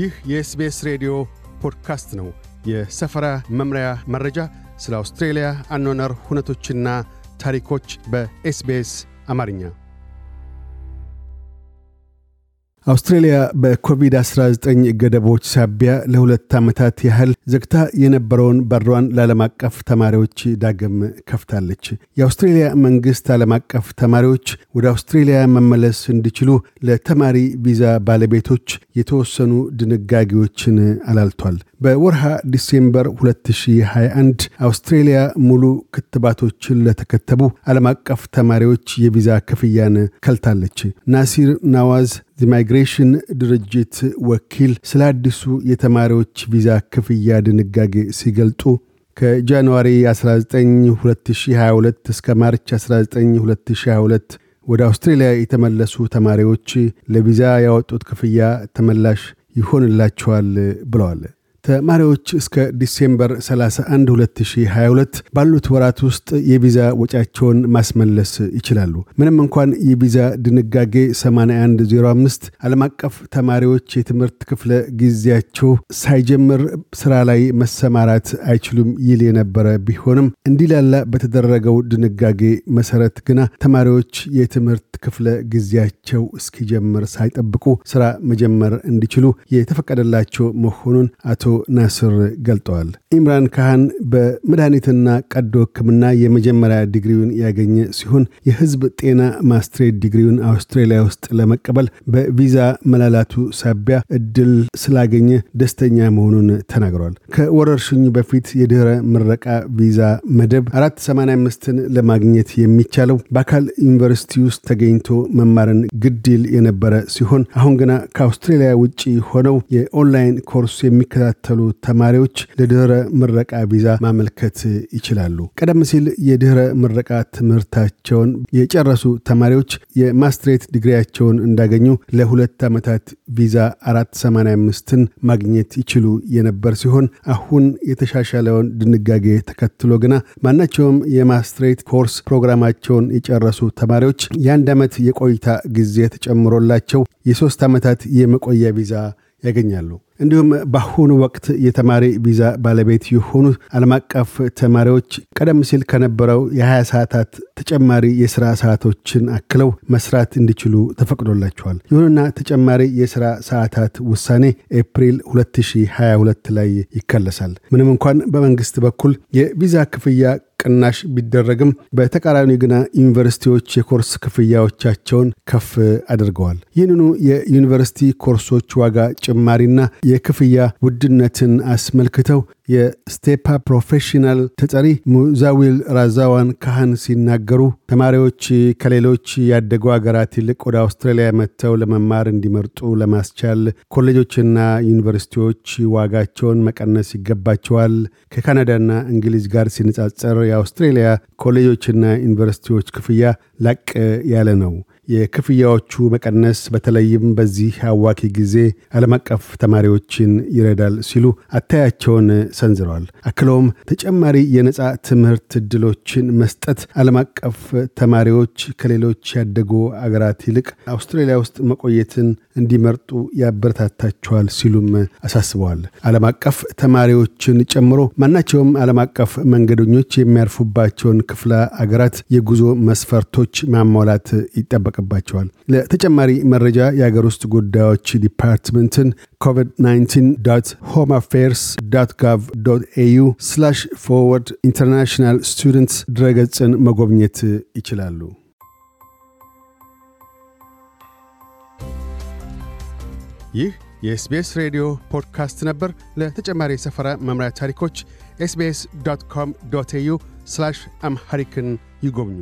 ይህ የ SBS ሬዲዮ ፖድካስት ነው። የሰፈራ መምሪያ መረጃ፣ ስለ አውስትሬልያ አኗኗር ሁነቶችና ታሪኮች በ SBS አማርኛ። አውስትሬልያ በኮቪድ-19 ገደቦች ሳቢያ ለሁለት ዓመታት ያህል ዘግታ የነበረውን በሯን ለዓለም አቀፍ ተማሪዎች ዳግም ከፍታለች። የአውስትሬልያ መንግሥት ዓለም አቀፍ ተማሪዎች ወደ አውስትሬልያ መመለስ እንዲችሉ ለተማሪ ቪዛ ባለቤቶች የተወሰኑ ድንጋጌዎችን አላልቷል። በወርሃ ዲሴምበር 2021 አውስትሬልያ ሙሉ ክትባቶችን ለተከተቡ ዓለም አቀፍ ተማሪዎች የቪዛ ክፍያን ከልታለች። ናሲር ናዋዝ የ migration ድርጅት ወኪል ስለ አዲሱ የተማሪዎች ቪዛ ክፍያ ድንጋጌ ሲገልጡ ከጃንዋሪ 19 2022 እስከ ማርች 19 2022 ወደ አውስትሬልያ የተመለሱ ተማሪዎች ለቪዛ ያወጡት ክፍያ ተመላሽ ይሆንላቸዋል ብለዋል። ተማሪዎች እስከ ዲሴምበር 31 2022 ባሉት ወራት ውስጥ የቪዛ ወጫቸውን ማስመለስ ይችላሉ። ምንም እንኳን የቪዛ ድንጋጌ 8105 ዓለም አቀፍ ተማሪዎች የትምህርት ክፍለ ጊዜያቸው ሳይጀምር ስራ ላይ መሰማራት አይችሉም ይል የነበረ ቢሆንም እንዲላላ በተደረገው ድንጋጌ መሰረት ግና ተማሪዎች የትምህርት ክፍለ ጊዜያቸው እስኪጀምር ሳይጠብቁ ስራ መጀመር እንዲችሉ የተፈቀደላቸው መሆኑን አቶ ናስር ገልጠዋል። ኢምራን ካህን በመድኃኒትና ቀዶ ሕክምና የመጀመሪያ ዲግሪውን ያገኘ ሲሆን የህዝብ ጤና ማስትሬት ዲግሪውን አውስትራሊያ ውስጥ ለመቀበል በቪዛ መላላቱ ሳቢያ እድል ስላገኘ ደስተኛ መሆኑን ተናግሯል። ከወረርሽኙ በፊት የድኅረ ምረቃ ቪዛ መደብ 485ን ለማግኘት የሚቻለው በአካል ዩኒቨርሲቲ ውስጥ ተገኝቶ መማርን ግድል የነበረ ሲሆን አሁን ግና ከአውስትሬሊያ ውጭ ሆነው የኦንላይን ኮርስ የሚከታተሉ ተማሪዎች ለድኅረ ምረቃ ቪዛ ማመልከት ይችላሉ። ቀደም ሲል የድኅረ ምረቃ ትምህርታቸውን የጨረሱ ተማሪዎች የማስትሬት ዲግሪያቸውን እንዳገኙ ለሁለት ዓመታት ቪዛ 485ን ማግኘት ይችሉ የነበር ሲሆን አሁን የተሻሻለውን ድንጋጌ ተከትሎ ግና ማናቸውም የማስትሬት ኮርስ ፕሮግራማቸውን የጨረሱ ተማሪዎች የአንድ ዓመት የቆይታ ጊዜ ተጨምሮላቸው የሦስት ዓመታት የመቆያ ቪዛ ያገኛሉ። እንዲሁም በአሁኑ ወቅት የተማሪ ቪዛ ባለቤት የሆኑ ዓለም አቀፍ ተማሪዎች ቀደም ሲል ከነበረው የ20 ሰዓታት ተጨማሪ የሥራ ሰዓቶችን አክለው መስራት እንዲችሉ ተፈቅዶላቸዋል። ይሁንና ተጨማሪ የሥራ ሰዓታት ውሳኔ ኤፕሪል 2022 ላይ ይከለሳል። ምንም እንኳን በመንግሥት በኩል የቪዛ ክፍያ ቅናሽ ቢደረግም በተቃራኒ ግና ዩኒቨርሲቲዎች የኮርስ ክፍያዎቻቸውን ከፍ አድርገዋል። ይህንኑ የዩኒቨርሲቲ ኮርሶች ዋጋ ጭማሪና የክፍያ ውድነትን አስመልክተው የስቴፓ ፕሮፌሽናል ተጠሪ ሙዛዊል ራዛዋን ካህን ሲናገሩ ተማሪዎች ከሌሎች ያደጉ ሀገራት ይልቅ ወደ አውስትራሊያ መጥተው ለመማር እንዲመርጡ ለማስቻል ኮሌጆችና ዩኒቨርሲቲዎች ዋጋቸውን መቀነስ ይገባቸዋል። ከካናዳና እንግሊዝ ጋር ሲነጻጸር የአውስትሬሊያ ኮሌጆችና ዩኒቨርሲቲዎች ክፍያ ላቅ ያለ ነው። የክፍያዎቹ መቀነስ በተለይም በዚህ አዋኪ ጊዜ ዓለም አቀፍ ተማሪዎችን ይረዳል ሲሉ አታያቸውን ሰንዝረዋል። አክለውም ተጨማሪ የነፃ ትምህርት እድሎችን መስጠት ዓለም አቀፍ ተማሪዎች ከሌሎች ያደጉ አገራት ይልቅ አውስትራሊያ ውስጥ መቆየትን እንዲመርጡ ያበረታታቸዋል ሲሉም አሳስበዋል። ዓለም አቀፍ ተማሪዎችን ጨምሮ ማናቸውም ዓለም አቀፍ መንገደኞች የሚያርፉባቸውን ክፍለ አገራት የጉዞ መስፈርቶች ማሟላት ይጠበቅባቸዋል። ለተጨማሪ መረጃ የአገር ውስጥ ጉዳዮች ዲፓርትመንትን ኮቪድ-19 Home Affairs gov au forward international students ድረገጽን መጎብኘት ይችላሉ። ይህ የ SBS ሬዲዮ ፖድካስት ነበር። ለተጨማሪ የሰፈራ መምሪያ ታሪኮች SBS dot com dot au Amharic ን ይጎብኙ።